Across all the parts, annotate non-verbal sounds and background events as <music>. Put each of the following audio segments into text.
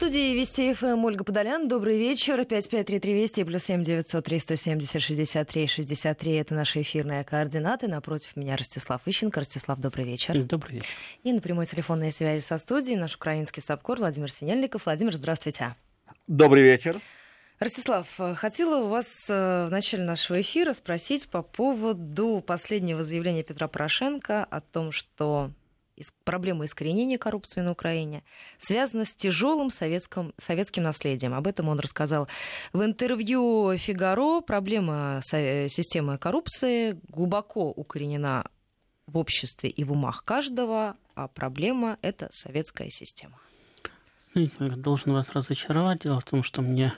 студии Вести ФМ Ольга Подолян. Добрый вечер. 5533 Вести плюс 7 900 370 63 63. Это наши эфирные координаты. Напротив меня Ростислав Ищенко. Ростислав, добрый вечер. Добрый вечер. И на прямой телефонной связи со студией наш украинский САПКОР Владимир Синельников. Владимир, здравствуйте. Добрый вечер. Ростислав, хотела у вас э, в начале нашего эфира спросить по поводу последнего заявления Петра Порошенко о том, что проблема искоренения коррупции на Украине связана с тяжелым советским, советским наследием. Об этом он рассказал в интервью «Фигаро». Проблема системы коррупции глубоко укоренена в обществе и в умах каждого, а проблема — это советская система. Я должен вас разочаровать. Дело в том, что мне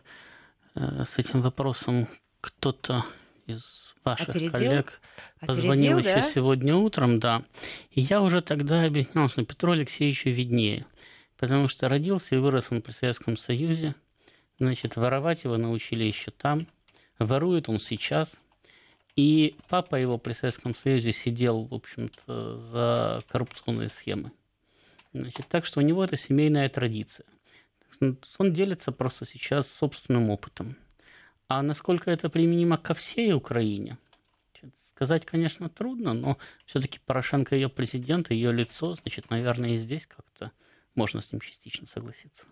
э, с этим вопросом кто-то из ваших Опередил? коллег Позвонил Опередил, еще да? сегодня утром, да. И я уже тогда объяснял, что Петру Алексеевичу виднее. Потому что родился и вырос он при Советском Союзе. Значит, воровать его научили еще там. Ворует он сейчас. И папа его при Советском Союзе сидел, в общем-то, за коррупционные схемы. Значит, так что у него это семейная традиция. Он делится просто сейчас собственным опытом. А насколько это применимо ко всей Украине – Сказать, конечно, трудно, но все-таки Порошенко ее президент, ее лицо, значит, наверное, и здесь как-то можно с ним частично согласиться.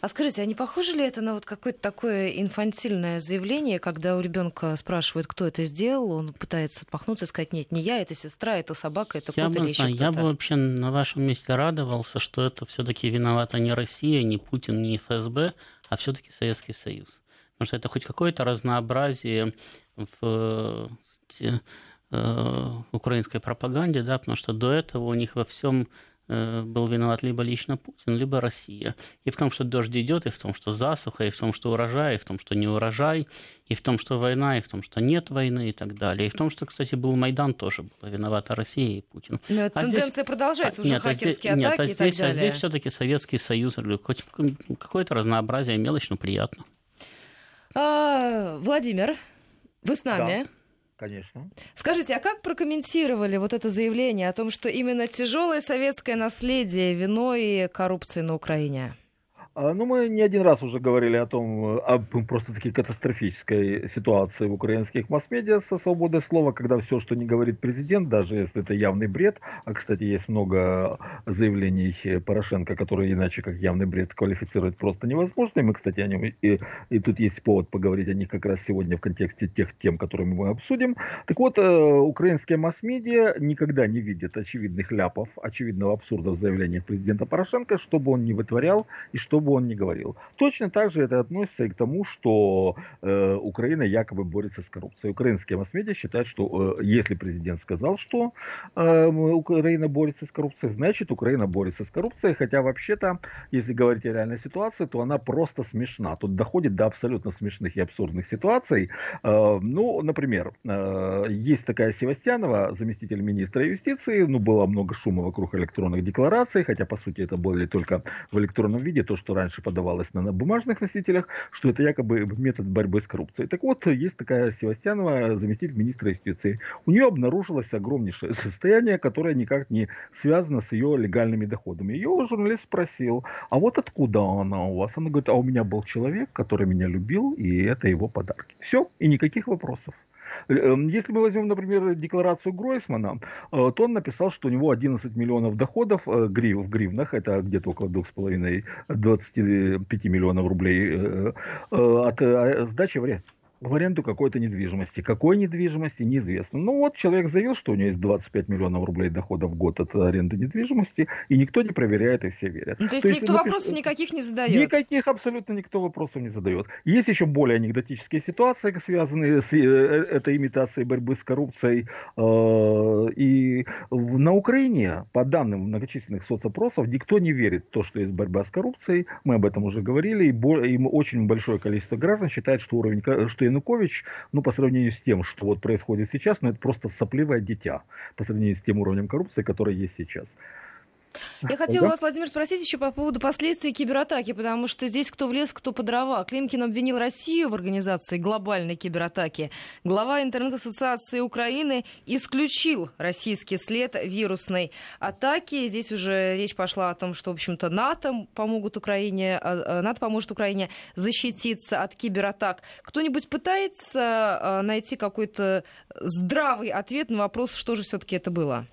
А скажите, а не похоже ли это на вот какое-то такое инфантильное заявление, когда у ребенка спрашивают, кто это сделал, он пытается отмахнуться и сказать, нет, не я, это сестра, это собака, это кто-то или еще Я бы вообще на вашем месте радовался, что это все-таки виновата не Россия, не Путин, не ФСБ, а все-таки Советский Союз. Потому что это хоть какое-то разнообразие в э, украинской пропаганде, да, потому что до этого у них во всем э, был виноват либо лично Путин, либо Россия. И в том, что дождь идет, и в том, что засуха, и в том, что урожай, и в том, что не урожай, и в том, что война, и в том, что нет войны, и так далее. И в том, что, кстати, был Майдан, тоже была виновата Россия и Путин. Но а тенденция здесь... продолжается, уже нет, хакерские а здесь, атаки нет, а здесь, и так далее. А здесь все-таки Советский Союз, хоть какое-то разнообразие, мелочь, но приятно. А, Владимир, вы с нами? Да. Конечно. Скажите, а как прокомментировали вот это заявление о том, что именно тяжелое советское наследие виной коррупции на Украине? А, ну, мы не один раз уже говорили о том, об просто-таки катастрофической ситуации в украинских масс-медиа со свободой слова, когда все, что не говорит президент, даже если это явный бред, а, кстати, есть много заявлений Порошенко, которые иначе как явный бред квалифицировать просто невозможно, и мы, кстати, о нем, и, и тут есть повод поговорить о них как раз сегодня в контексте тех тем, которые мы обсудим. Так вот, э, украинские масс-медиа никогда не видят очевидных ляпов, очевидного абсурда в заявлениях президента Порошенко, что бы он ни вытворял и что бы он ни говорил. Точно так же это относится и к тому, что э, Украина якобы борется с коррупцией. Украинские масс-медиа считают, что э, если президент сказал, что э, Украина борется с коррупцией, значит Украина борется с коррупцией, хотя вообще-то, если говорить о реальной ситуации, то она просто смешна. Тут доходит до абсолютно смешных и абсурдных ситуаций. Э, ну, например, э, есть такая Севастьянова, заместитель министра юстиции, ну, было много шума вокруг электронных деклараций, хотя, по сути, это были только в электронном виде, то, что раньше подавалось на бумажных носителях, что это якобы метод борьбы с коррупцией. Так вот, есть такая Севастьянова, заместитель министра юстиции. У нее обнаружилось огромнейшее <laughs> состояние, которое никак не связано с ее легальными доходами. Ее журналист спросил, а вот откуда она у вас? Она говорит, а у меня был человек, который меня любил, и это его подарки. Все, и никаких вопросов. Эм, если мы возьмем, например, декларацию Гройсмана, э, то он написал, что у него 11 миллионов доходов э, в гривнах, это где-то около 2,5-25 миллионов рублей э, от сдачи в арест в аренду какой-то недвижимости. Какой недвижимости, неизвестно. Ну вот человек заявил, что у него есть 25 миллионов рублей дохода в год от аренды недвижимости, и никто не проверяет, и все верят. Ну, то, есть то есть никто напиш... вопросов никаких не задает? Никаких абсолютно никто вопросов не задает. Есть еще более анекдотические ситуации, связанные с э, этой имитацией борьбы с коррупцией. Э, и на Украине, по данным многочисленных соцопросов, никто не верит в то, что есть борьба с коррупцией. Мы об этом уже говорили, и очень большое количество граждан считает, что уровень, что Янукович, ну, по сравнению с тем, что вот происходит сейчас, ну, это просто сопливое дитя по сравнению с тем уровнем коррупции, который есть сейчас. Я хотела вас, Владимир, спросить еще по поводу последствий кибератаки, потому что здесь кто в лес, кто по дрова. Климкин обвинил Россию в организации глобальной кибератаки. Глава интернет-ассоциации Украины исключил российский след вирусной атаки. Здесь уже речь пошла о том, что, в общем-то, НАТО помогут Украине, а, а, НАТО поможет Украине защититься от кибератак. Кто-нибудь пытается а, найти какой-то здравый ответ на вопрос, что же все-таки это было?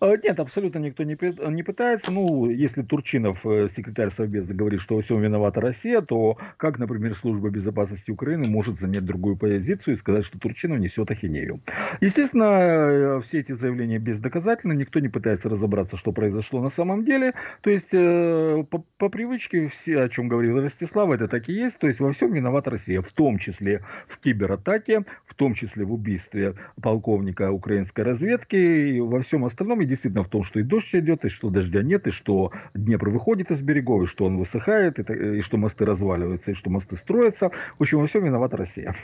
А, нет, абсолютно никто не, не пытается. Ну, если Турчинов, э, секретарь Совбеза, говорит, что во всем виновата Россия, то как, например, служба безопасности Украины может занять другую позицию и сказать, что Турчинов несет ахинею? Естественно, э, все эти заявления бездоказательны, никто не пытается разобраться, что произошло на самом деле. То есть, э, по, по привычке, все, о чем говорил Ростислав, это так и есть. То есть, во всем виновата Россия, в том числе в кибератаке, в том числе в убийстве полковника украинской разведки и во всем остальном действительно в том, что и дождь идет, и что дождя нет, и что Днепр выходит из берегов, и что он высыхает, и, и что мосты разваливаются, и что мосты строятся. В общем, во всем виновата Россия.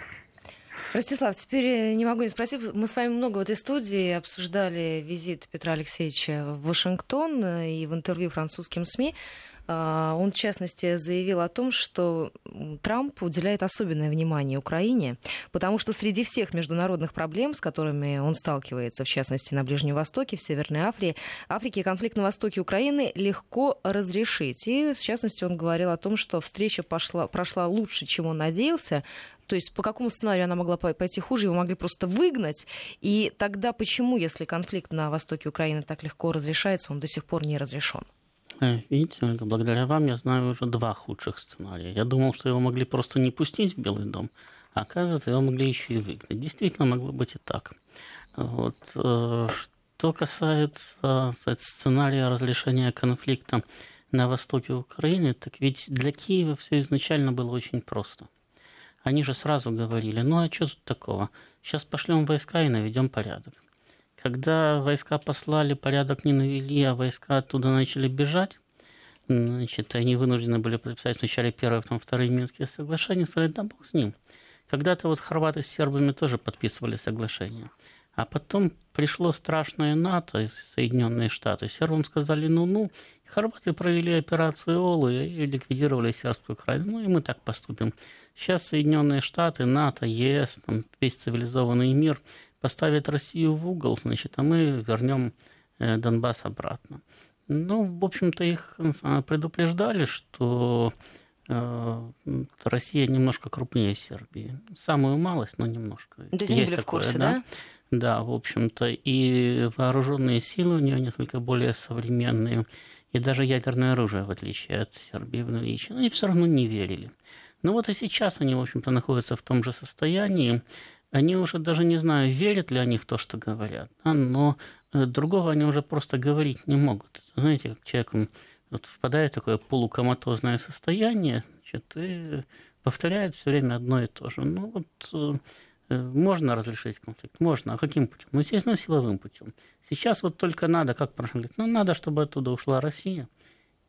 Ростислав, теперь не могу не спросить. Мы с вами много в этой студии обсуждали визит Петра Алексеевича в Вашингтон и в интервью французским СМИ он, в частности, заявил о том, что Трамп уделяет особенное внимание Украине, потому что среди всех международных проблем, с которыми он сталкивается, в частности, на Ближнем Востоке, в Северной Африке, Африке конфликт на востоке Украины легко разрешить. И, в частности, он говорил о том, что встреча пошла, прошла лучше, чем он надеялся, то есть по какому сценарию она могла пойти хуже, его могли просто выгнать. И тогда почему, если конфликт на востоке Украины так легко разрешается, он до сих пор не разрешен? Э, видите, благодаря вам я знаю уже два худших сценария. Я думал, что его могли просто не пустить в Белый дом, а оказывается, его могли еще и выгнать. Действительно, могло быть и так. Вот. Э, что касается сценария разрешения конфликта на востоке Украины, так ведь для Киева все изначально было очень просто. Они же сразу говорили, ну а что тут такого? Сейчас пошлем войска и наведем порядок. Когда войска послали, порядок не навели, а войска оттуда начали бежать, значит, они вынуждены были подписать вначале первое, потом вторые Минские соглашения, сказали, да бог с ним. Когда-то вот хорваты с сербами тоже подписывали соглашения. А потом пришло страшное НАТО Соединенные Штаты. Сербам сказали ну-ну. Хорваты провели операцию ОЛУ и ликвидировали сербскую край. Ну и мы так поступим. Сейчас Соединенные Штаты, НАТО, ЕС, там, весь цивилизованный мир поставит Россию в угол, значит, а мы вернем э, Донбасс обратно. Ну, в общем-то, их э, предупреждали, что э, Россия немножко крупнее Сербии. Самую малость, но немножко. То есть, есть были такое, в курсе, да? да? Да, в общем-то, и вооруженные силы у нее несколько более современные, и даже ядерное оружие, в отличие от Сербии, в наличии. Но они все равно не верили. Ну вот и сейчас они, в общем-то, находятся в том же состоянии они уже даже не знаю, верят ли они в то, что говорят, да, но э, другого они уже просто говорить не могут. Знаете, как человек вот впадает в такое полукоматозное состояние, значит, и повторяет все время одно и то же. Ну вот э, э, можно разрешить конфликт? Можно. А каким путем? Ну, естественно, силовым путем. Сейчас вот только надо, как прошло ну, надо, чтобы оттуда ушла Россия.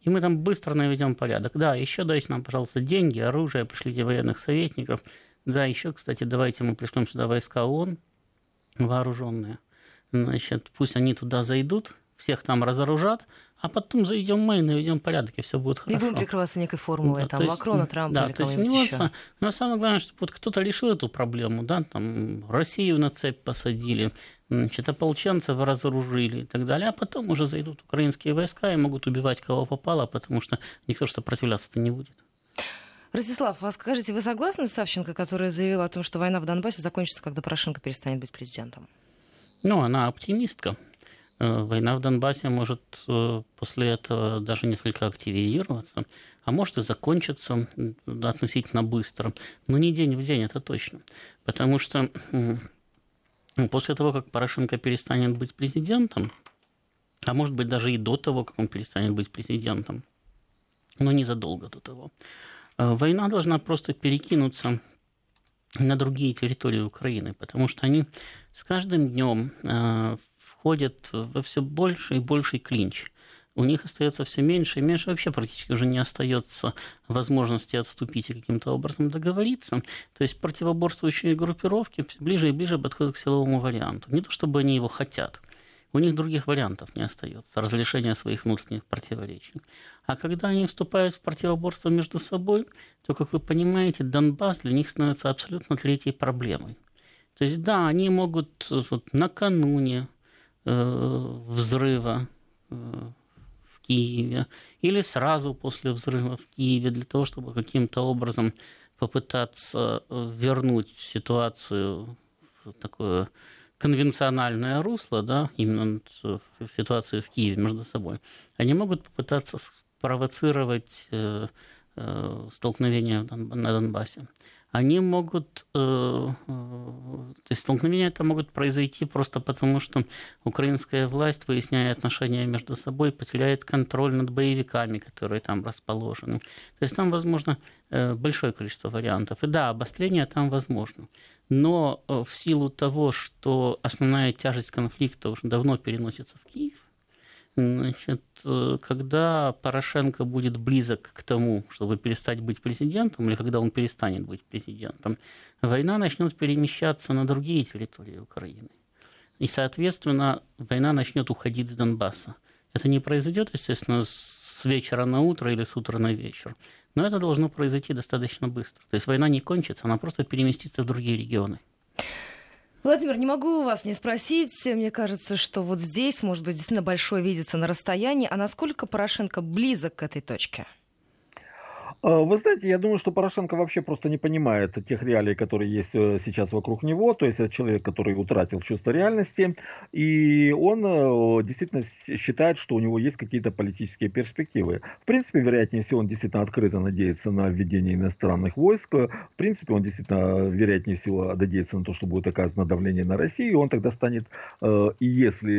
И мы там быстро наведем порядок. Да, еще дайте нам, пожалуйста, деньги, оружие, пришлите военных советников – да, еще, кстати, давайте мы пришлем сюда войска ООН вооруженные. Значит, пусть они туда зайдут, всех там разоружат, а потом зайдем мы и наведем порядок, и все будет хорошо. И будем прикрываться некой формулой, да, там, есть, Макрона, Трампа да, или то есть нюанса, Но самое главное, что вот кто-то решил эту проблему, да, там Россию на цепь посадили, значит, ополченцев разоружили и так далее, а потом уже зайдут украинские войска и могут убивать кого попало, потому что никто же сопротивляться-то не будет. Ростислав, а скажите, вы согласны с Савченко, которая заявила о том, что война в Донбассе закончится, когда Порошенко перестанет быть президентом? Ну, она оптимистка. Э, война в Донбассе может э, после этого даже несколько активизироваться, а может и закончиться относительно быстро. Но не день в день, это точно. Потому что после того, как Порошенко перестанет быть президентом, а может быть даже и до того, как он перестанет быть президентом, но незадолго до того, война должна просто перекинуться на другие территории Украины, потому что они с каждым днем э, входят во все больше и больший клинч. У них остается все меньше и меньше, вообще практически уже не остается возможности отступить и каким-то образом договориться. То есть противоборствующие группировки все ближе и ближе подходят к силовому варианту. Не то чтобы они его хотят, у них других вариантов не остается, разрешения своих внутренних противоречий. А когда они вступают в противоборство между собой, то, как вы понимаете, Донбасс для них становится абсолютно третьей проблемой. То есть, да, они могут вот, накануне э, взрыва э, в Киеве или сразу после взрыва в Киеве для того, чтобы каким-то образом попытаться вернуть ситуацию в такое конвенциональное русло, да, именно в ситуации в Киеве между собой, они могут попытаться спровоцировать э, э, столкновение на Донбассе. Они могут, э, то есть столкновения это могут произойти просто потому, что украинская власть, выясняя отношения между собой, потеряет контроль над боевиками, которые там расположены. То есть там возможно большое количество вариантов. И да, обострение там возможно но э, в силу того, что основная тяжесть конфликта уже давно переносится в Киев, Значит, э, когда Порошенко будет близок к тому, чтобы перестать быть президентом, или когда он перестанет быть президентом, война начнет перемещаться на другие территории Украины. И, соответственно, война начнет уходить с Донбасса. Это не произойдет, естественно, с вечера на утро или с утра на вечер. Но это должно произойти достаточно быстро. То есть война не кончится, она просто переместится в другие регионы. Владимир, не могу вас не спросить. Мне кажется, что вот здесь, может быть, действительно большое видится на расстоянии. А насколько Порошенко близок к этой точке? А, вы знаете, я думаю, что Порошенко вообще просто не понимает тех реалий, которые есть э, сейчас вокруг него. То есть это человек, который утратил чувство реальности. И он э, действительно считает, что у него есть какие-то политические перспективы. В принципе, вероятнее всего, он действительно открыто надеется на введение иностранных войск. В принципе, он действительно, вероятнее всего, надеется на то, что будет оказано давление на Россию. И он тогда станет, э, и если,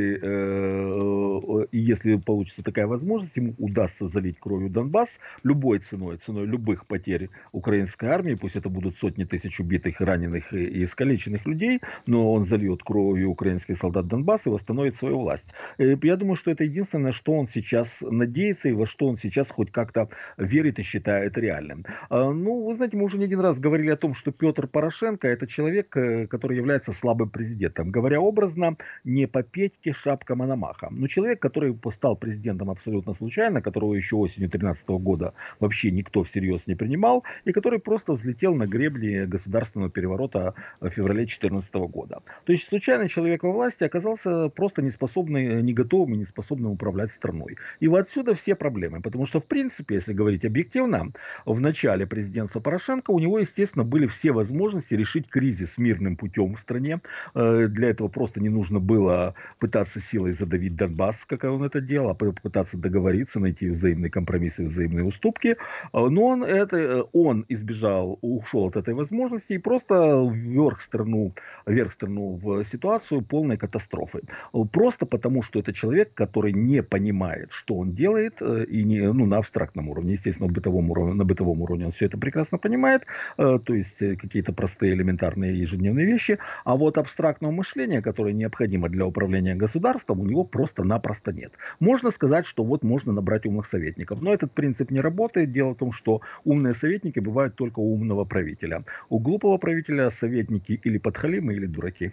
и если получится такая возможность, ему удастся залить кровью Донбасс любой ценой ценой любых потерь украинской армии, пусть это будут сотни тысяч убитых, раненых и искалеченных людей, но он зальет кровью украинских солдат Донбасса и восстановит свою власть. Э, я думаю, что это единственное, что он сейчас надеется и во что он сейчас хоть как-то верит и считает реальным. А, ну, вы знаете, мы уже не один раз говорили о том, что Петр Порошенко это человек, э, который является слабым президентом. Говоря образно, не по Петьке шапка Мономаха. Но человек, который стал президентом абсолютно случайно, которого еще осенью 2013 года вообще никто всерьез не принимал, и который просто взлетел на гребли государственного переворота в феврале 2014 года. То есть случайный человек во власти оказался просто неспособный, не готовым и неспособным управлять страной. И вот отсюда все проблемы, потому что в принципе, если говорить объективно, в начале президентства Порошенко у него, естественно, были все возможности решить кризис мирным путем в стране. Э, для этого просто не нужно было пытаться силой задавить Донбасс, как он это делал, а пытаться договориться, найти взаимные компромиссы, взаимные уступки. Но он, это, э, он избежал, ушел от этой возможности и просто вверх страну, вверх страну в ситуацию полной катастрофы. Просто потому, что это человек, который не понимает, что он делает, э, и не, ну, на абстрактном уровне, естественно, бытовом уровне, на бытовом уровне он все это прекрасно понимает, э, то есть какие-то простые элементарные ежедневные вещи, а вот абстрактного мышления, которое необходимо для управления государством, у него просто-напросто нет. Можно сказать, что вот можно набрать умных советников, но этот принцип не работает. Дело в том, что умные советники бывают только у умного правителя. У глупого правителя советники или подхалимы, или дураки.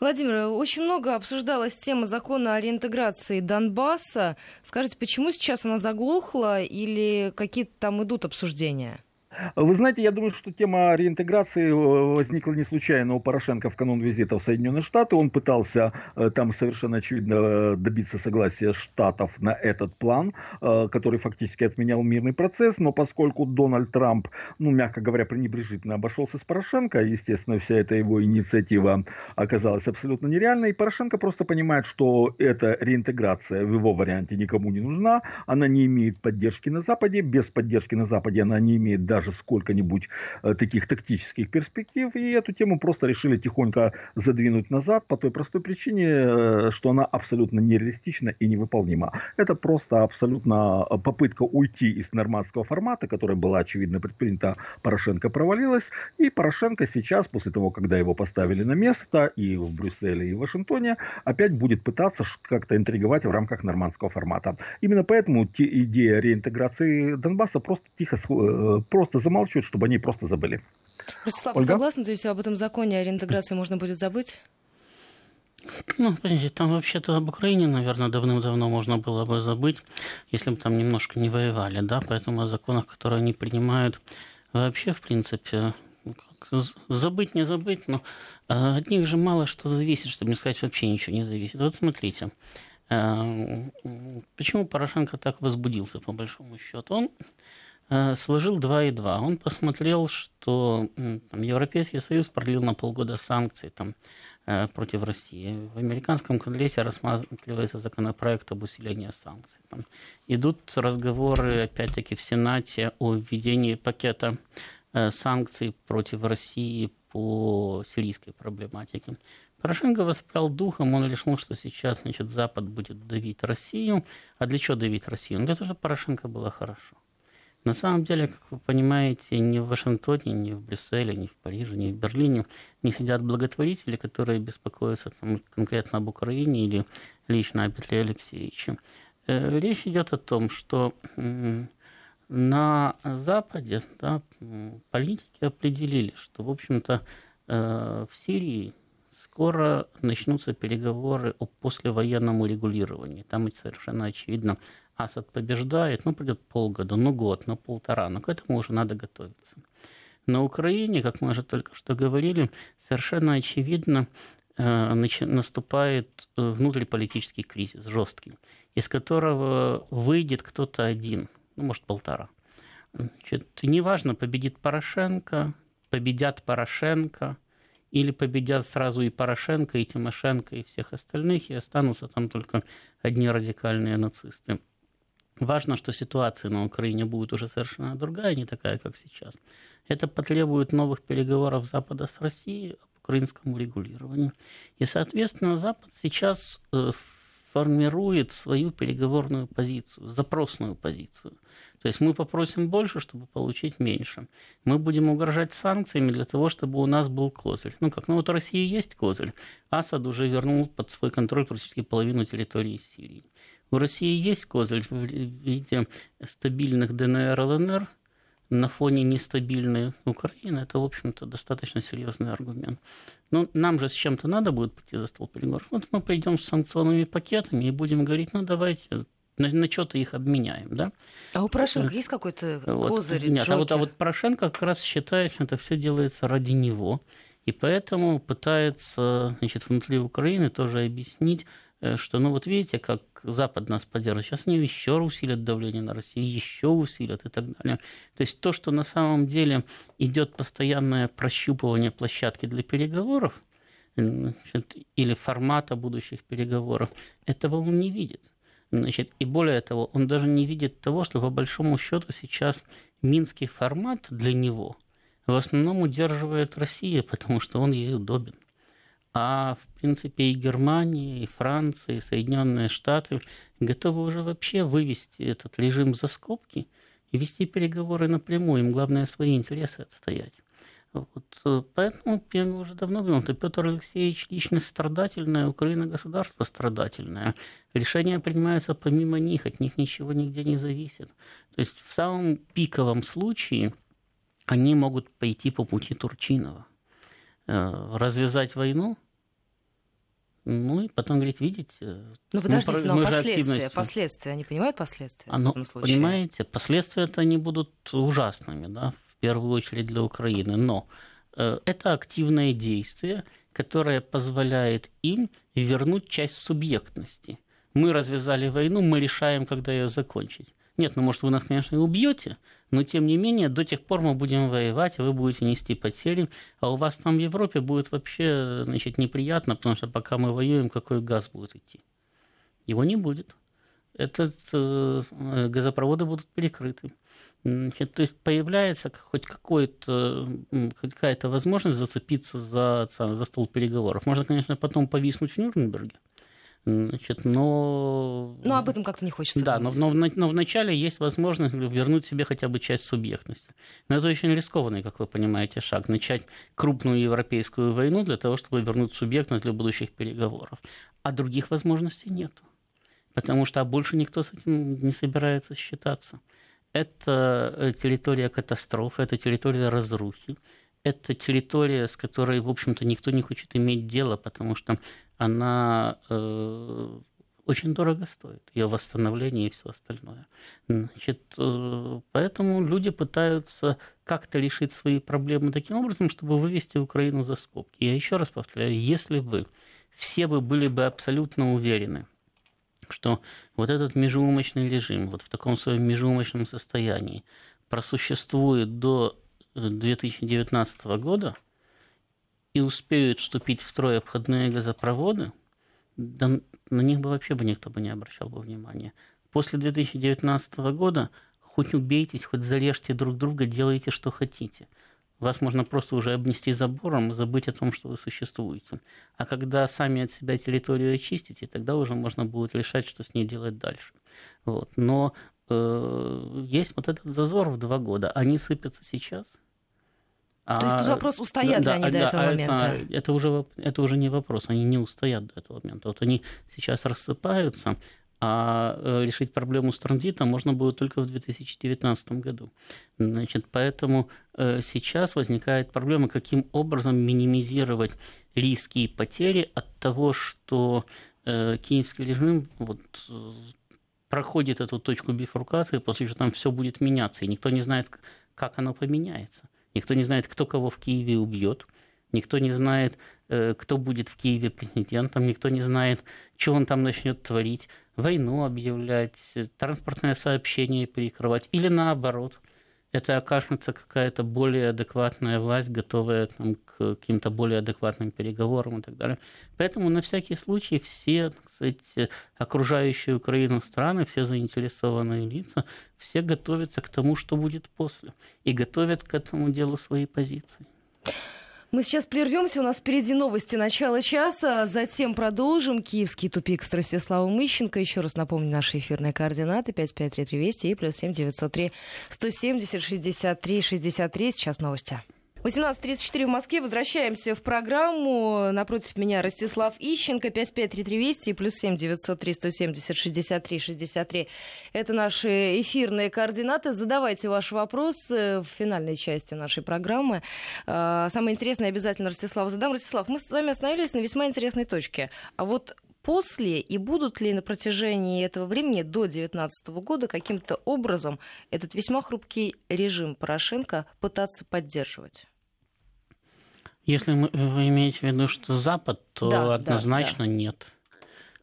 Владимир, очень много обсуждалась тема закона о реинтеграции Донбасса. Скажите, почему сейчас она заглохла или какие-то там идут обсуждения? Вы знаете, я думаю, что тема реинтеграции э, возникла не случайно у Порошенко в канун визита в Соединенные Штаты. Он пытался э, там совершенно очевидно э, добиться согласия Штатов на этот план, который фактически отменял мирный процесс. Но поскольку Дональд Трамп, ну, мягко говоря, пренебрежительно обошелся с Порошенко, естественно, вся эта его инициатива оказалась абсолютно нереальной. И Порошенко просто понимает, что эта реинтеграция в его варианте никому не нужна. Она не имеет поддержки на Западе. Без поддержки на Западе она не имеет даже даже сколько-нибудь э, таких тактических перспектив, и эту тему просто решили тихонько задвинуть назад по той простой причине, э, что она абсолютно нереалистична и невыполнима. Это просто абсолютно попытка уйти из нормандского формата, которая была очевидно предпринята Порошенко, провалилась, и Порошенко сейчас, после того, когда его поставили на место и в Брюсселе, и в Вашингтоне, опять будет пытаться как-то интриговать в рамках нормандского формата. Именно поэтому идея реинтеграции Донбасса просто тихо, э, просто просто замалчивают, чтобы они просто забыли. Ростислав, Ольга? согласны, то есть об этом законе о реинтеграции можно будет забыть? Ну, понимаете, там вообще-то об Украине, наверное, давным-давно можно было бы забыть, если бы там немножко не воевали, да, поэтому о законах, которые они принимают, вообще, в принципе, забыть, не забыть, но а, от них же мало что зависит, чтобы не сказать, вообще ничего не зависит. Вот смотрите, а, почему Порошенко так возбудился, по большому счету? Он сложил 2 и 2. Он посмотрел, что там, Европейский Союз продлил на полгода санкции там, против России. В американском Конгрессе рассматривается законопроект об усилении санкций. Там идут разговоры, опять-таки, в Сенате о введении пакета Э, санкций против России по сирийской проблематике. Порошенко воспрял духом, он решил, что сейчас значит, Запад будет давить Россию. А для чего давить Россию? Ну, для того, чтобы Порошенко было хорошо. На самом деле, как вы понимаете, ни в Вашингтоне, ни в Брюсселе, ни в Париже, ни в Берлине не сидят благотворители, которые беспокоятся там, конкретно об Украине или лично о Петре Алексеевиче. Э, речь идет о том, что на Западе да, политики определили, что, в общем-то, э, в Сирии скоро начнутся переговоры о послевоенном урегулировании. Там совершенно очевидно, Асад побеждает, ну, придет полгода, ну, год, ну, полтора, но к этому уже надо готовиться. На Украине, как мы уже только что говорили, совершенно очевидно э, наступает э, внутриполитический кризис, жесткий, из которого выйдет кто-то один – ну, может, полтора. Значит, неважно, победит Порошенко, победят Порошенко, или победят сразу и Порошенко, и Тимошенко, и всех остальных, и останутся там только одни радикальные нацисты. Важно, что ситуация на Украине будет уже совершенно другая, не такая, как сейчас. Это потребует новых переговоров Запада с Россией об украинском урегулировании. И, соответственно, Запад сейчас э, формирует свою переговорную позицию, запросную позицию. То есть мы попросим больше, чтобы получить меньше. Мы будем угрожать санкциями для того, чтобы у нас был козырь. Ну как, ну вот у России есть козырь. Асад уже вернул под свой контроль практически половину территории Сирии. У России есть козырь в виде стабильных ДНР, ЛНР – на фоне нестабильной Украины, это, в общем-то, достаточно серьезный аргумент. Но нам же с чем-то надо будет прийти за стол переговоров. Вот мы придем с санкционными пакетами и будем говорить, ну давайте на, на что-то их обменяем, да? А у Порошенко есть какой-то козырь? Нет, а вот, а вот Порошенко как раз считает, что это все делается ради него, и поэтому пытается, значит, внутри Украины тоже объяснить, что, ну вот видите, как Запад нас поддерживает, сейчас они еще усилят давление на Россию, еще усилят и так далее. То есть то, что на самом деле идет постоянное прощупывание площадки для переговоров, значит, или формата будущих переговоров, этого он не видит. Значит, и более того, он даже не видит того, что по большому счету сейчас минский формат для него в основном удерживает Россия, потому что он ей удобен. А в принципе и Германия, и Франция, и Соединенные Штаты готовы уже вообще вывести этот режим за скобки и вести переговоры напрямую. Им главное свои интересы отстоять. Вот, э, поэтому я уже давно говорил, что Петр Алексеевич личность страдательная, Украина государство страдательное. Решения принимаются помимо них, от них ничего нигде не зависит. То есть в самом пиковом случае они могут пойти по пути Турчинова. Э, развязать войну, ну и потом говорить, видите... Ну подождите, мы, но мы последствия, последствия, они понимают последствия Оно, в этом случае? Понимаете, последствия-то они будут ужасными, да, в первую очередь для Украины, но э, это активное действие, которое позволяет им вернуть часть субъектности. Мы развязали войну, мы решаем, когда ее закончить. Нет, ну может вы нас, конечно, и убьете, но тем не менее до тех пор мы будем воевать, вы будете нести потери, а у вас там в Европе будет вообще значит, неприятно, потому что пока мы воюем, какой газ будет идти? Его не будет. Этот, э, газопроводы будут перекрыты. Значит, то есть появляется хоть какая-то возможность зацепиться за, за стол переговоров. Можно, конечно, потом повиснуть в Нюрнберге, Значит, но... Но об этом как-то не хочется Да, но, но, но вначале есть возможность вернуть себе хотя бы часть субъектности. Но это очень рискованный, как вы понимаете, шаг. Начать крупную европейскую войну для того, чтобы вернуть субъектность для будущих переговоров. А других возможностей нет. Потому что а больше никто с этим не собирается считаться. Это э, территория катастрофы, это территория разрухи, это территория, с которой, в общем-то, никто не хочет иметь дело, потому что она э, очень дорого стоит, ее восстановление и все остальное. Значит, э, поэтому люди пытаются как-то решить свои проблемы таким образом, чтобы вывести Украину за скобки. Я еще раз повторяю, если бы все бы были бы абсолютно уверены, что вот этот межеумочный режим, вот в таком своем межеумочном состоянии просуществует до 2019 года и успеют вступить в строй обходные газопроводы, да на них бы вообще бы никто бы не обращал бы внимания. После 2019 года хоть убейтесь, хоть зарежьте друг друга, делайте, что хотите. Вас можно просто уже обнести забором и забыть о том, что вы существуете. А когда сами от себя территорию очистите, тогда уже можно будет решать, что с ней делать дальше. Вот. Но э, есть вот этот зазор в два года. Они сыпятся сейчас – то есть тут а, вопрос, устоят да, ли они да, до этого а момента? Это уже, это уже не вопрос, они не устоят до этого момента. Вот они сейчас рассыпаются, а э, решить проблему с транзитом можно будет только в 2019 году. Значит, поэтому э, сейчас возникает проблема, каким образом минимизировать риски и потери от того, что э, киевский режим вот, проходит эту точку бифуркации, после чего там все будет меняться, и никто не знает, как оно поменяется. Никто не знает, кто кого в Киеве убьет. Никто не знает, э, кто будет в Киеве президентом. Никто не знает, что он там начнет творить. Войну объявлять, транспортное сообщение перекрывать. Или наоборот – это окажется какая-то более адекватная власть, готовая там, к каким-то более адекватным переговорам и так далее. Поэтому на всякий случай все, так сказать, окружающие Украину страны, все заинтересованные лица, все готовятся к тому, что будет после, и готовят к этому делу свои позиции. Мы сейчас прервемся, у нас впереди новости начала часа, затем продолжим. Киевский тупик с Ростиславом Ищенко. Еще раз напомню наши эфирные координаты 553320 и плюс 7903 170 63 63. Сейчас новости. 18.34 в Москве. Возвращаемся в программу. Напротив меня Ростислав Ищенко, 553320 и плюс 7 903 170 63 63. Это наши эфирные координаты. Задавайте ваши вопросы в финальной части нашей программы. А, самое интересное обязательно Ростиславу задам. Ростислав, мы с вами остановились на весьма интересной точке. А вот после и будут ли на протяжении этого времени до 2019 года каким-то образом этот весьма хрупкий режим Порошенко пытаться поддерживать? Если вы имеете в виду, что Запад, то да, однозначно да, да. нет.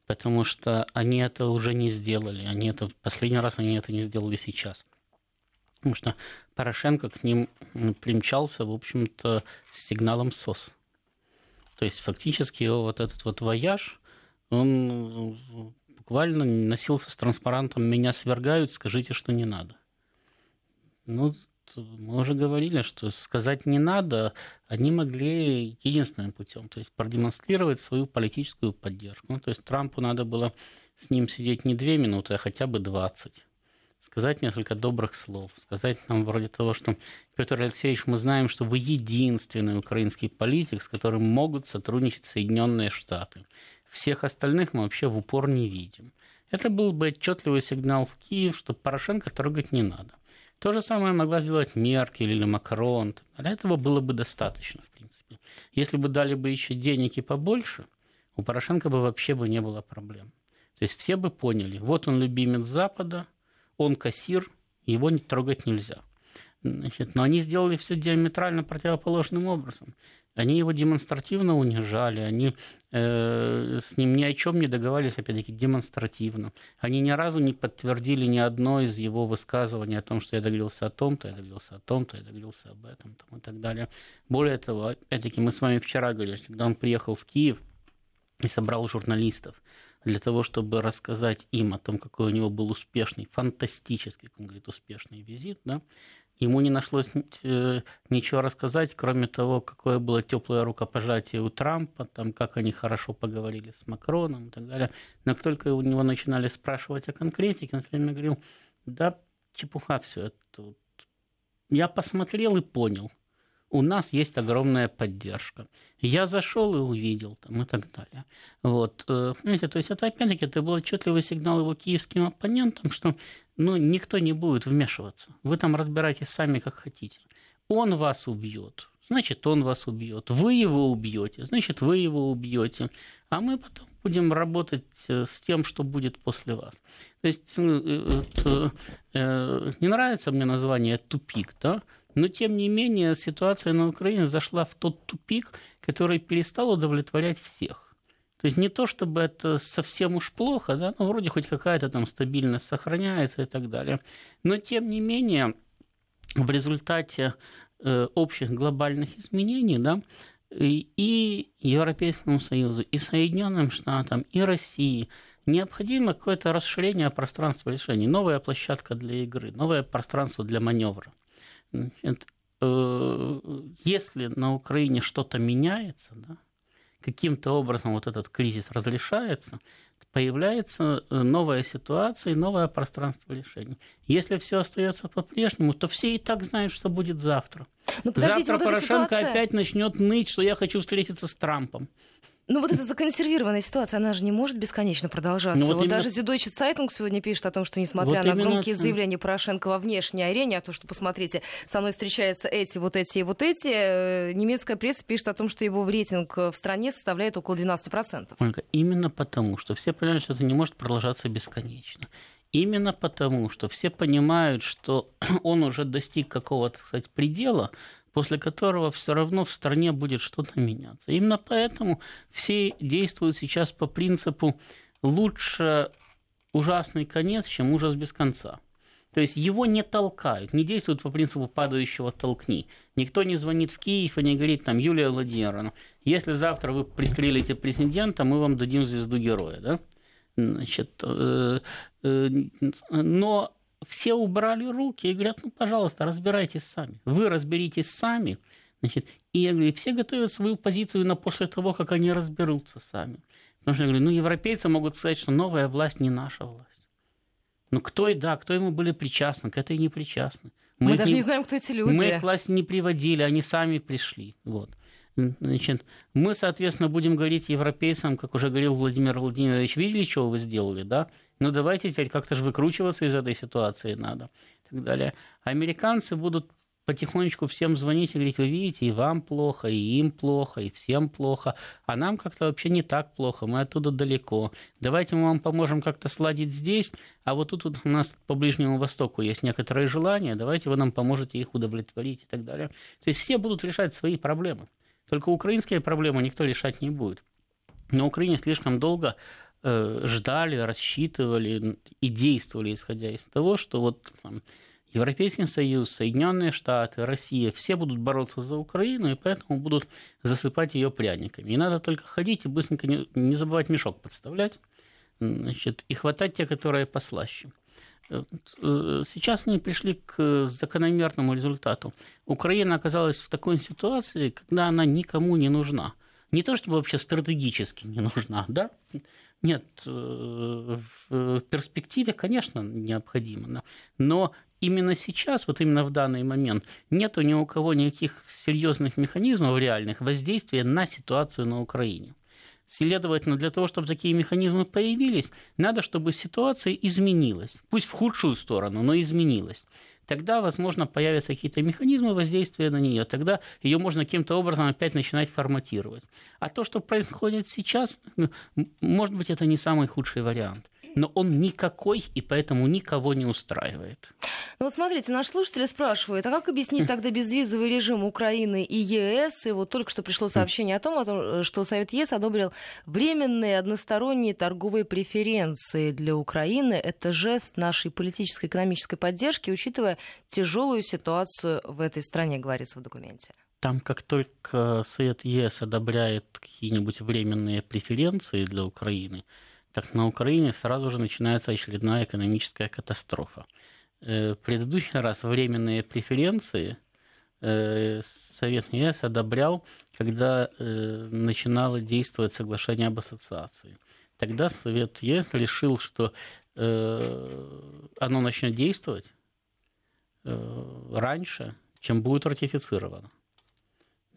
Потому что они это уже не сделали. Они это, последний раз они это не сделали сейчас. Потому что Порошенко к ним примчался, в общем-то, с сигналом СОС. То есть фактически вот этот вот вояж, он буквально носился с транспарантом «Меня свергают, скажите, что не надо». Ну, мы уже говорили, что сказать не надо, они могли единственным путем, то есть продемонстрировать свою политическую поддержку. Ну, то есть Трампу надо было с ним сидеть не две минуты, а хотя бы двадцать. Сказать несколько добрых слов, сказать нам вроде того, что Петр Алексеевич, мы знаем, что вы единственный украинский политик, с которым могут сотрудничать Соединенные Штаты. Всех остальных мы вообще в упор не видим. Это был бы отчетливый сигнал в Киев, что Порошенко трогать не надо. То же самое могла сделать Меркель или Макрон. Для этого было бы достаточно, в принципе. Если бы дали бы еще денег и побольше, у Порошенко бы вообще бы не было проблем. То есть все бы поняли, вот он любимец Запада, он кассир, его трогать нельзя. Значит, но они сделали все диаметрально противоположным образом. Они его демонстративно унижали, они э, с ним ни о чем не договаривались, опять-таки, демонстративно. Они ни разу не подтвердили ни одно из его высказываний о том, что я договорился о том-то, я договорился о том-то, я договорился об этом там, и так далее. Более того, опять-таки, мы с вами вчера говорили, когда он приехал в Киев и собрал журналистов для того, чтобы рассказать им о том, какой у него был успешный, фантастический, как он говорит, успешный визит, да, Ему не нашлось э, ничего рассказать, кроме того, какое было теплое рукопожатие у Трампа, там, как они хорошо поговорили с Макроном и так далее. Но как только у него начинали спрашивать о конкретике, он все время говорил, да, чепуха все это. Я посмотрел и понял. У нас есть огромная поддержка. Я зашел и увидел там и так далее. Вот. Э, понимаете, то есть это опять-таки это был отчетливый сигнал его киевским оппонентам, что ну, никто не будет вмешиваться. Вы там разбирайтесь сами, как хотите. он вас убьет, значит, он вас убьет. Вы его убьете, значит, вы его убьете. А мы потом будем работать э, с тем, что будет после вас. То есть э, э, не нравится мне название тупик, да? но тем не менее ситуация на Украине зашла в тот тупик, который перестал удовлетворять всех. То есть не то, чтобы это совсем уж плохо, да, ну вроде хоть какая-то там стабильность сохраняется и так далее. Но тем не менее в результате э, общих глобальных изменений, да, и, и Европейскому Союзу, и Соединенным Штатам, и России необходимо какое-то расширение пространства решений, новая площадка для игры, новое пространство для маневра. Значит, э, если на Украине что-то меняется, да, каким-то образом вот этот кризис разрешается, появляется э, новая ситуация и новое пространство решений. Если все остается по-прежнему, то все и так знают, что будет завтра. Ну, завтра вот Порошенко ситуация... опять начнет ныть, что я хочу встретиться с Трампом. Ну вот эта законсервированная ситуация, она же не может бесконечно продолжаться. Ну, вот вот именно... даже Süddeutsche Zeitung сегодня пишет о том, что несмотря вот на громкие это... заявления Порошенко во внешней арене, о том, что, посмотрите, со мной встречаются эти, вот эти и вот эти, э, немецкая пресса пишет о том, что его рейтинг в стране составляет около 12%. Ольга, именно потому, что все понимают, что это не может продолжаться бесконечно. Именно потому, что все понимают, что <clears throat> он уже достиг какого-то, кстати, предела, после которого все равно в стране будет что-то меняться. Именно поэтому все действуют сейчас по принципу лучше ужасный конец, чем ужас без конца. То есть его не толкают, не действуют по принципу падающего толкни. Никто не звонит в Киев и не говорит там, Юлия Владимировна, если завтра вы пристрелите президента, мы вам дадим звезду героя. Да? Значит, э, э, но все убрали руки и говорят, ну, пожалуйста, разбирайтесь сами. Вы разберитесь сами. Значит, и я говорю, все готовят свою позицию на после того, как они разберутся сами. Потому что я говорю, ну, европейцы могут сказать, что новая власть не наша власть. Ну, кто и да, кто ему были причастны, к этой не причастны. Мы, мы даже не, не знаем, кто эти люди. Мы их к власти не приводили, они сами пришли. Вот. Значит, мы, соответственно, будем говорить европейцам, как уже говорил Владимир Владимирович, видели, что вы сделали, да? ну давайте теперь как-то же выкручиваться из этой ситуации надо. И так далее. Американцы будут потихонечку всем звонить и говорить, вы видите, и вам плохо, и им плохо, и всем плохо, а нам как-то вообще не так плохо, мы оттуда далеко. Давайте мы вам поможем как-то сладить здесь, а вот тут вот у нас по Ближнему Востоку есть некоторые желания, давайте вы нам поможете их удовлетворить и так далее. То есть все будут решать свои проблемы. Только украинские проблемы никто решать не будет. На Украине слишком долго Э, ждали, рассчитывали и действовали, исходя из того, что вот там, Европейский Союз, Соединенные Штаты, Россия, все будут бороться за Украину, и поэтому будут засыпать ее пряниками. И надо только ходить и быстренько не, не забывать мешок подставлять, значит, и хватать те, которые послаще. Э, сейчас они пришли к закономерному результату. Украина оказалась в такой ситуации, когда она никому не нужна. Не то, чтобы вообще стратегически не нужна, да? Нет, э, в перспективе, конечно, необходимо, но именно сейчас, вот именно в данный момент, нет ни у кого никаких серьезных механизмов реальных воздействия на ситуацию на Украине. Следовательно, для того, чтобы такие механизмы появились, надо, чтобы ситуация изменилась. Пусть в худшую сторону, но изменилась тогда, возможно, появятся какие-то механизмы воздействия на нее, тогда ее можно каким-то образом опять начинать форматировать. А то, что происходит сейчас, может быть, это не самый худший вариант но он никакой и поэтому никого не устраивает. Ну вот смотрите, наши слушатели спрашивают, а как объяснить тогда безвизовый режим Украины и ЕС? И вот только что пришло сообщение о том, о том что Совет ЕС одобрил временные односторонние торговые преференции для Украины. Это жест нашей политической экономической поддержки, учитывая тяжелую ситуацию в этой стране, говорится в документе. Там, как только Совет ЕС одобряет какие-нибудь временные преференции для Украины, так на Украине сразу же начинается очередная экономическая катастрофа. Э, предыдущий раз временные преференции э, Совет ЕС одобрял, когда э, начинало действовать соглашение об ассоциации. Тогда Совет ЕС решил, что оно начнет действовать раньше, чем будет ратифицировано.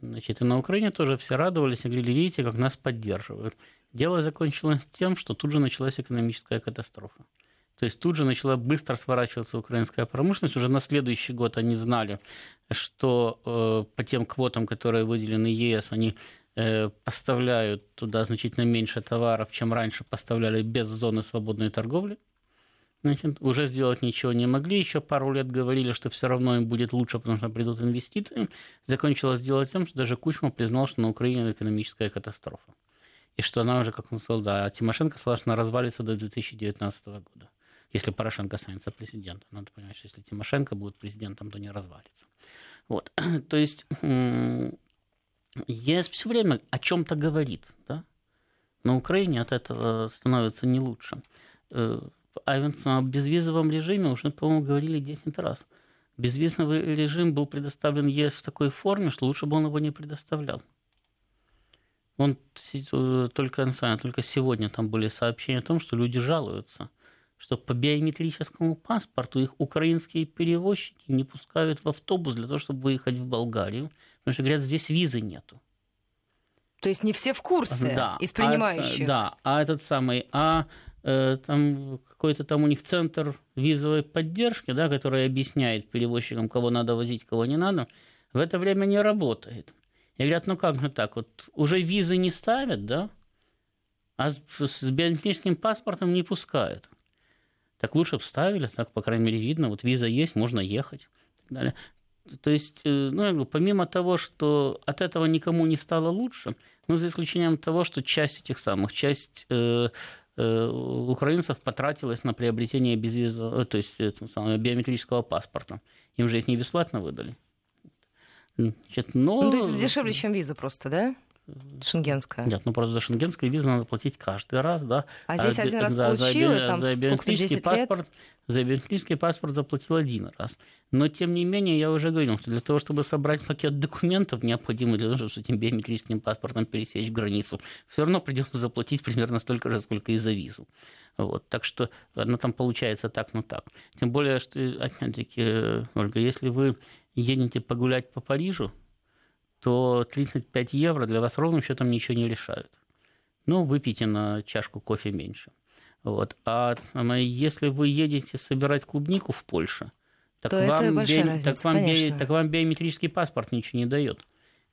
Значит, и на Украине тоже все радовались и говорили, видите, как нас поддерживают. Дело закончилось тем, что тут же началась экономическая катастрофа. То есть тут же начала быстро сворачиваться украинская промышленность. Уже на следующий год они знали, что э, по тем квотам, которые выделены ЕС, они э, поставляют туда значительно меньше товаров, чем раньше поставляли без зоны свободной торговли. Значит, уже сделать ничего не могли. Еще пару лет говорили, что все равно им будет лучше, потому что придут инвестиции. Закончилось дело тем, что даже Кучма признал, что на Украине экономическая катастрофа. И что она уже, как он сказал, да, Тимошенко сказала, что она развалится до 2019 года. Если Порошенко останется президентом. Надо понимать, что если Тимошенко будет президентом, то не развалится. Вот. <clears throat> То есть ЕС все время о чем-то говорит. Да? На Украине от этого становится не лучше. Э, о безвизовом режиме уже, по-моему, говорили 10 раз. Безвизовый режим был предоставлен ЕС в такой форме, что лучше бы он его не предоставлял. Он э, только, только сегодня там были сообщения о том, что люди жалуются, что по биометрическому паспорту их украинские перевозчики не пускают в автобус для того, чтобы выехать в Болгарию, потому что говорят, здесь визы нету. То есть не все в курсе да, из принимающих. А, да, а этот самый, а э, там какой-то там у них центр визовой поддержки, да, который объясняет перевозчикам, кого надо возить, кого не надо, в это время не работает. И говорят, ну как же так, вот уже визы не ставят, да, а с, с биометрическим паспортом не пускают. Так лучше бы ставили, так, по крайней мере, видно, вот виза есть, можно ехать. И так далее. То есть, э, ну, помимо того, что от этого никому не стало лучше, ну, за исключением того, что часть этих самых, часть э, э, украинцев потратилась на приобретение безвизового, э, то есть, это, самое, биометрического паспорта. Им же их не бесплатно выдали. Значит, но... Ну, то есть дешевле, чем виза просто, да? Шенгенская. Нет, ну просто за шенгенскую визу надо платить каждый раз, да. А здесь а, один раз за, получил, за, там за биометрический паспорт, За биометрический паспорт заплатил один раз. Но, тем не менее, я уже говорил, что для того, чтобы собрать пакет документов, необходимый для того, чтобы с этим биометрическим паспортом пересечь границу, все равно придется заплатить примерно столько же, сколько и за визу. Вот, так что она там получается так, ну так. Тем более, что, опять-таки, Ольга, если вы едете погулять по Парижу, то 35 евро для вас ровным счетом ничего не решают. Ну, выпейте на чашку кофе меньше. Вот. А если вы едете собирать клубнику в Польше, так, то вам, это би... разница, так, вам би... так вам биометрический паспорт ничего не дает,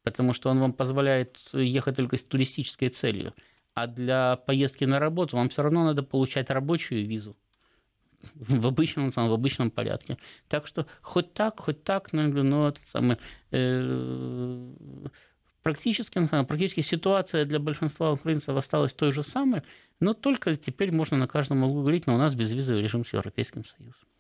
потому что он вам позволяет ехать только с туристической целью. А для поездки на работу вам все равно надо получать рабочую визу в обычном, в обычном порядке. Так что хоть так, хоть так, но это самое, э, практически, практически ситуация для большинства украинцев осталась той же самой, но только теперь можно на каждом углу говорить, но у нас безвизовый режим с Европейским Союзом.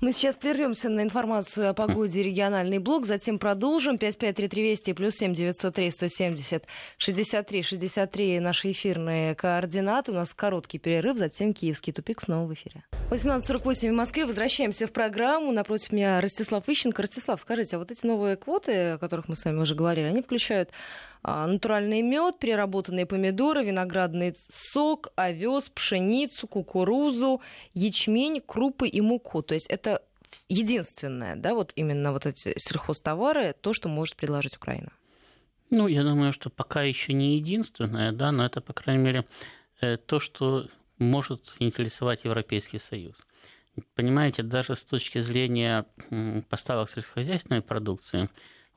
Мы сейчас прервемся на информацию о погоде региональный блок, затем продолжим. 553320 плюс 7 903 170 63 63 наши эфирные координаты. У нас короткий перерыв, затем киевский тупик снова в эфире. 18.48 в Москве. Возвращаемся в программу. Напротив меня Ростислав Ищенко. Ростислав, скажите, а вот эти новые квоты, о которых мы с вами уже говорили, они включают натуральный мед, переработанные помидоры, виноградный сок, овес, пшеницу, кукурузу, ячмень, крупы и муку. То есть это единственное, да, вот именно вот эти сельхозтовары, то, что может предложить Украина. Ну, я думаю, что пока еще не единственное, да, но это, по крайней мере, э, то, что может интересовать Европейский Союз. Понимаете, даже с точки зрения поставок сельскохозяйственной продукции,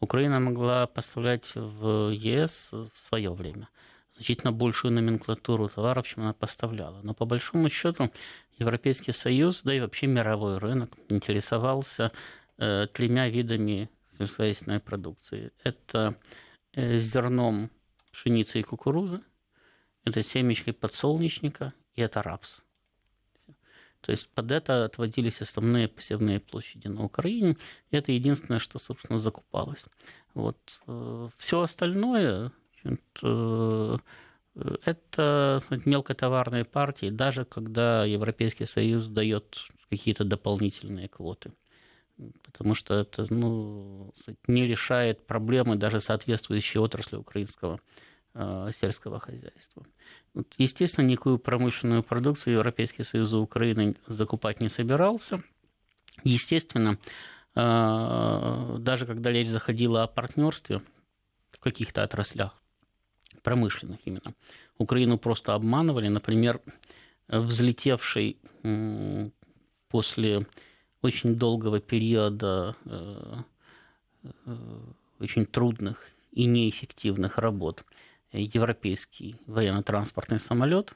Украина могла поставлять в ЕС в свое время значительно большую номенклатуру товаров, чем она поставляла. Но по большому счету Европейский Союз, да и вообще мировой рынок интересовался э, тремя видами сельскохозяйственной продукции. Это э, зерном пшеницы и кукурузы, это семечкой подсолнечника и это рапс. То есть под это отводились основные посевные площади на Украине. И это единственное, что, собственно, закупалось. Вот. Э, Все остальное э, это мелкотоварные партии, даже когда Европейский Союз дает какие-то дополнительные квоты. Потому что это ну, не решает проблемы даже соответствующей отрасли украинского сельского хозяйства. Естественно, никакую промышленную продукцию Европейский Союз Украины закупать не собирался. Естественно, э, даже когда речь заходила о партнерстве в каких-то отраслях, промышленных именно, Украину просто обманывали. Например, взлетевший после очень долгого периода э, очень трудных и неэффективных работ европейский военно-транспортный самолет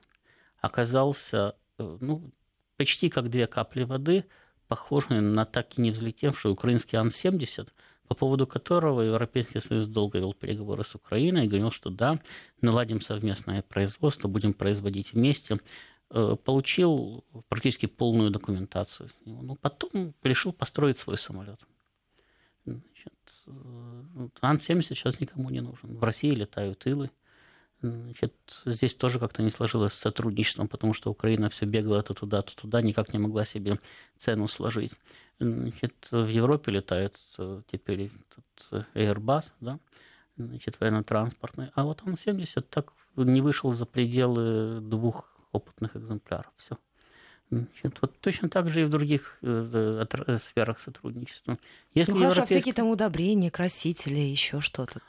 оказался ну, почти как две капли воды, похожие на так и не взлетевший украинский Ан-70, по поводу которого Европейский Союз долго вел переговоры с Украиной и говорил, что да, наладим совместное производство, будем производить вместе. Э, получил практически полную документацию. Но ну, потом решил построить свой самолет. Э, Ан-70 сейчас никому не нужен. В России летают Илы. Значит, здесь тоже как-то не сложилось с сотрудничеством, потому что Украина все бегала то туда, то туда, никак не могла себе цену сложить. Значит, в Европе летает э, теперь этот Airbus, да, значит, военно-транспортный, а вот он 70 так не вышел за пределы двух опытных экземпляров. Все. Значит, вот точно так же и в других э, э, сферах сотрудничества. Если ну, хорошо, а всякие там удобрения, красители, еще что-то.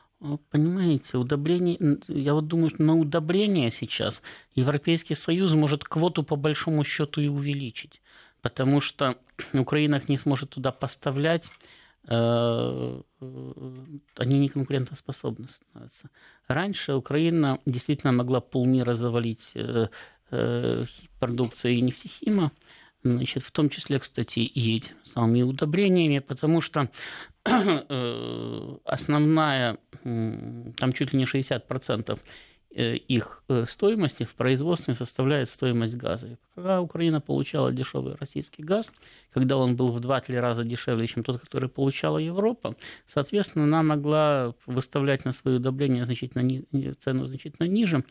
Понимаете, удобрение, я вот думаю, что на удобрение сейчас Европейский Союз может квоту по большому счету и увеличить, потому что <clears throat> Украина их не сможет туда поставлять, э, они не конкурентоспособны становятся. Раньше Украина действительно могла полмира завалить э, э, продукцией нефтехима, значит, в том числе, кстати, и самыми удобрениями, потому что э, основная, там чуть ли не 60% э, их э, стоимости в производстве составляет стоимость газа. Когда Украина получала дешевый российский газ, когда он был в 2-3 раза дешевле, чем тот, который получала Европа, соответственно, она могла выставлять на свое удобрение значительно, цену значительно ниже,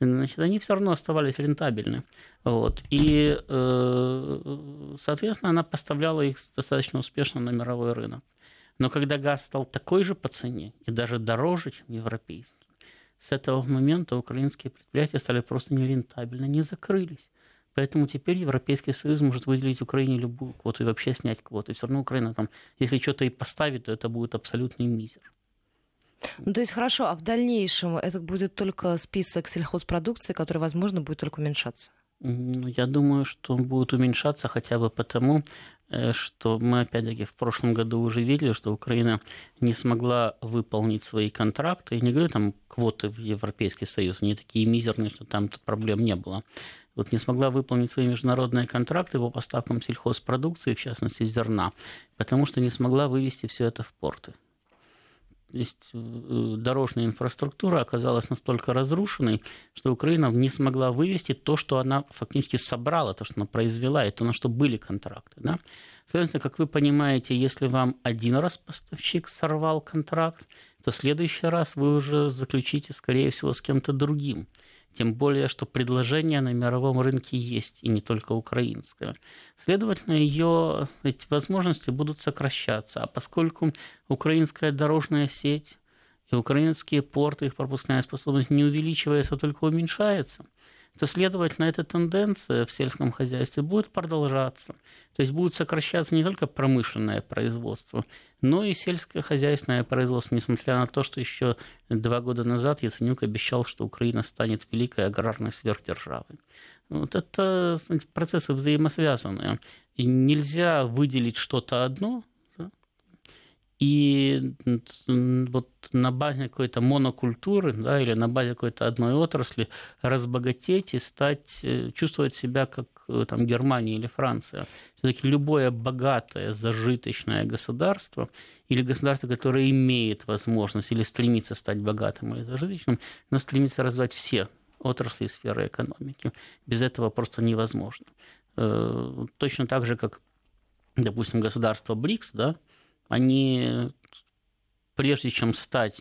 значит, они все равно оставались рентабельны. Вот. И, э, соответственно, она поставляла их достаточно успешно на мировой рынок. Но когда газ стал такой же по цене и даже дороже, чем европейский, с этого момента украинские предприятия стали просто нерентабельны, не закрылись. Поэтому теперь Европейский Союз может выделить Украине любую квоту и вообще снять квоту. И все равно Украина там, если что-то и поставит, то это будет абсолютный мизер. Ну, то есть хорошо, а в дальнейшем это будет только список сельхозпродукции, который, возможно, будет только уменьшаться? Я думаю, что он будет уменьшаться хотя бы потому, э, что мы, опять-таки, в прошлом году уже видели, что Украина не смогла выполнить свои контракты. Я не говорю там квоты в Европейский Союз, они такие мизерные, что там проблем не было. Вот не смогла выполнить свои международные контракты по поставкам сельхозпродукции, в частности зерна, потому что не смогла вывести все это в порты. Есть э, дорожная инфраструктура оказалась настолько разрушенной, что Украина не смогла вывести то, что она фактически собрала, то, что она произвела, и то, на что были контракты. Да? Соответственно, как вы понимаете, если вам один раз поставщик сорвал контракт, то в следующий раз вы уже заключите, скорее всего, с кем-то другим. Тем более, что предложение на мировом рынке есть, и не только украинское. Следовательно, ее эти возможности будут сокращаться. А поскольку украинская дорожная сеть и украинские порты, их пропускная способность не увеличивается, а только уменьшается, то, следовательно, эта тенденция в сельском хозяйстве будет продолжаться. То есть будет сокращаться не только промышленное производство, но и сельское хозяйственное производство, несмотря на то, что еще два года назад Яценюк обещал, что Украина станет великой аграрной сверхдержавой. Вот это процессы взаимосвязанные. И нельзя выделить что-то одно, и вот на базе какой-то монокультуры да, или на базе какой-то одной отрасли разбогатеть и стать, э, чувствовать себя как э, там, Германия или Франция. Все-таки любое богатое, зажиточное государство или государство, которое имеет возможность или стремится стать богатым или зажиточным, но стремится развивать все отрасли и сферы экономики. Без этого просто невозможно. Э, точно так же, как, допустим, государство БРИКС, да, они, прежде чем стать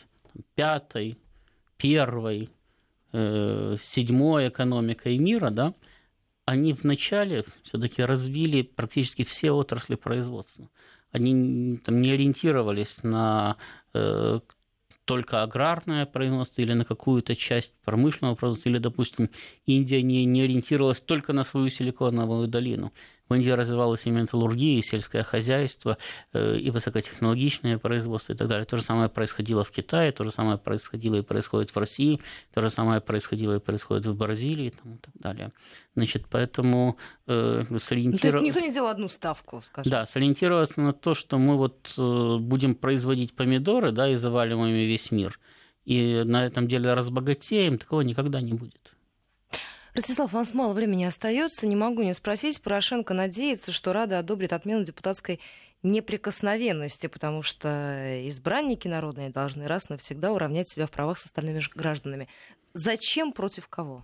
пятой, первой, э, седьмой экономикой мира, да, они вначале все-таки развили практически все отрасли производства. Они там, не ориентировались на э, только аграрное производство или на какую-то часть промышленного производства, или, допустим, Индия не, не ориентировалась только на свою силиконовую долину. В Индии развивалась и металлургия, и сельское хозяйство, э, и высокотехнологичное производство и так далее. То же самое происходило в Китае, то же самое происходило и происходит в России, то же самое происходило и происходит в Бразилии и так далее. Значит, поэтому э, сориентироваться... Ну, то есть никто не делал одну ставку, скажем. Да, сориентироваться на то, что мы вот э, будем производить помидоры, да, и заваливаем весь мир, и на этом деле разбогатеем, такого никогда не будет. Ростислав, у нас мало времени остается. Не могу не спросить. Порошенко надеется, что Рада одобрит отмену депутатской неприкосновенности, потому что избранники народные должны раз навсегда уравнять себя в правах с остальными гражданами. Зачем против кого?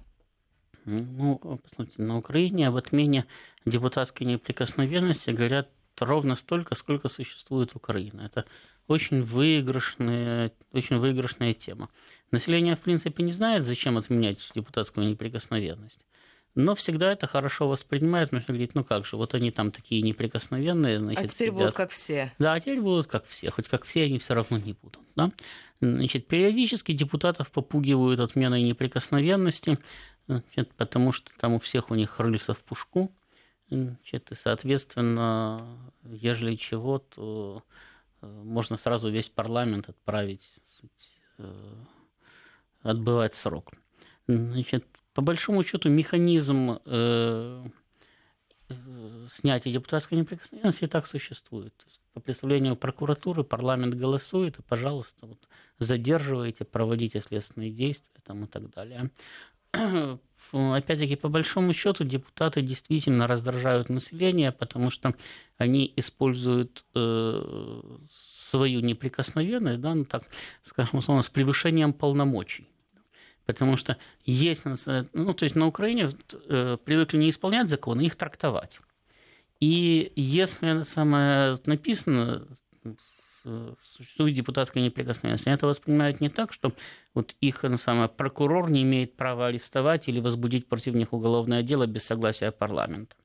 Ну, посмотрите, на Украине об отмене депутатской неприкосновенности говорят ровно столько, сколько существует Украина. Это очень выигрышная, очень выигрышная тема. Население, в принципе, не знает, зачем отменять депутатскую неприкосновенность. Но всегда это хорошо воспринимает, потому что говорит, ну как же, вот они там такие неприкосновенные, значит, А теперь сидят. будут как все. Да, а теперь будут как все, хоть как все они все равно не будут. Да? Значит, периодически депутатов попугивают отменой неприкосновенности, значит, потому что там у всех у них рыльца в пушку, значит, и, соответственно, ежели чего, то э, можно сразу весь парламент отправить суть, э, отбывать срок. Значит, по большому счету механизм э, э, снятия депутатской неприкосновенности и так существует. по представлению прокуратуры парламент голосует, и, пожалуйста, вот, задерживайте, проводите следственные действия там, и так далее. Опять-таки, по большому счету, депутаты действительно раздражают население, потому что они используют э, свою неприкосновенность, да, ну так, скажем, условно, с превышением полномочий. Потому что есть, ну, то есть на Украине э, привыкли не исполнять законы, их трактовать. И если самое написано, существует депутатская неприкосновенность, они это воспринимают не так, что вот их самое, прокурор не имеет права арестовать или возбудить против них уголовное дело без согласия парламента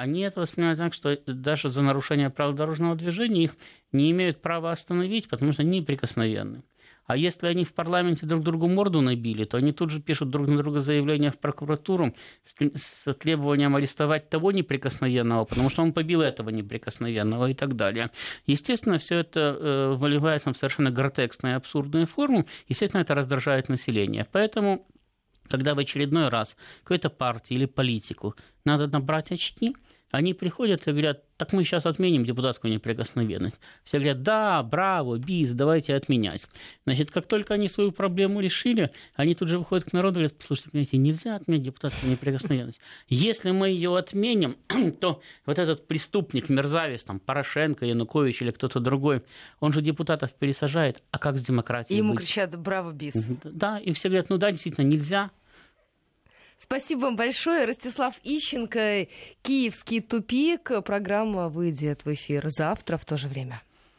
они это воспринимают так, что даже за нарушение правил дорожного движения их не имеют права остановить, потому что они неприкосновенны. А если они в парламенте друг другу морду набили, то они тут же пишут друг на друга заявление в прокуратуру с требованием арестовать того неприкосновенного, потому что он побил этого неприкосновенного и так далее. Естественно, все это э, выливается в совершенно гротексную и абсурдную форму. Естественно, это раздражает население. Поэтому когда в очередной раз какой-то партии или политику надо набрать очки – они приходят и говорят, так мы сейчас отменим депутатскую неприкосновенность. Все говорят, да, браво, бис, давайте отменять. Значит, как только они свою проблему решили, они тут же выходят к народу и говорят, послушайте, понимаете, нельзя отменить депутатскую неприкосновенность. Если мы ее отменим, <clears throat> то вот этот преступник, мерзавец, там, Порошенко, Янукович или кто-то другой, он же депутатов пересажает, а как с демократией И ему быть? кричат, браво, бис. Да, и все говорят, ну да, действительно, нельзя, Спасибо вам большое. Ростислав Ищенко, «Киевский тупик». Программа выйдет в эфир завтра в то же время.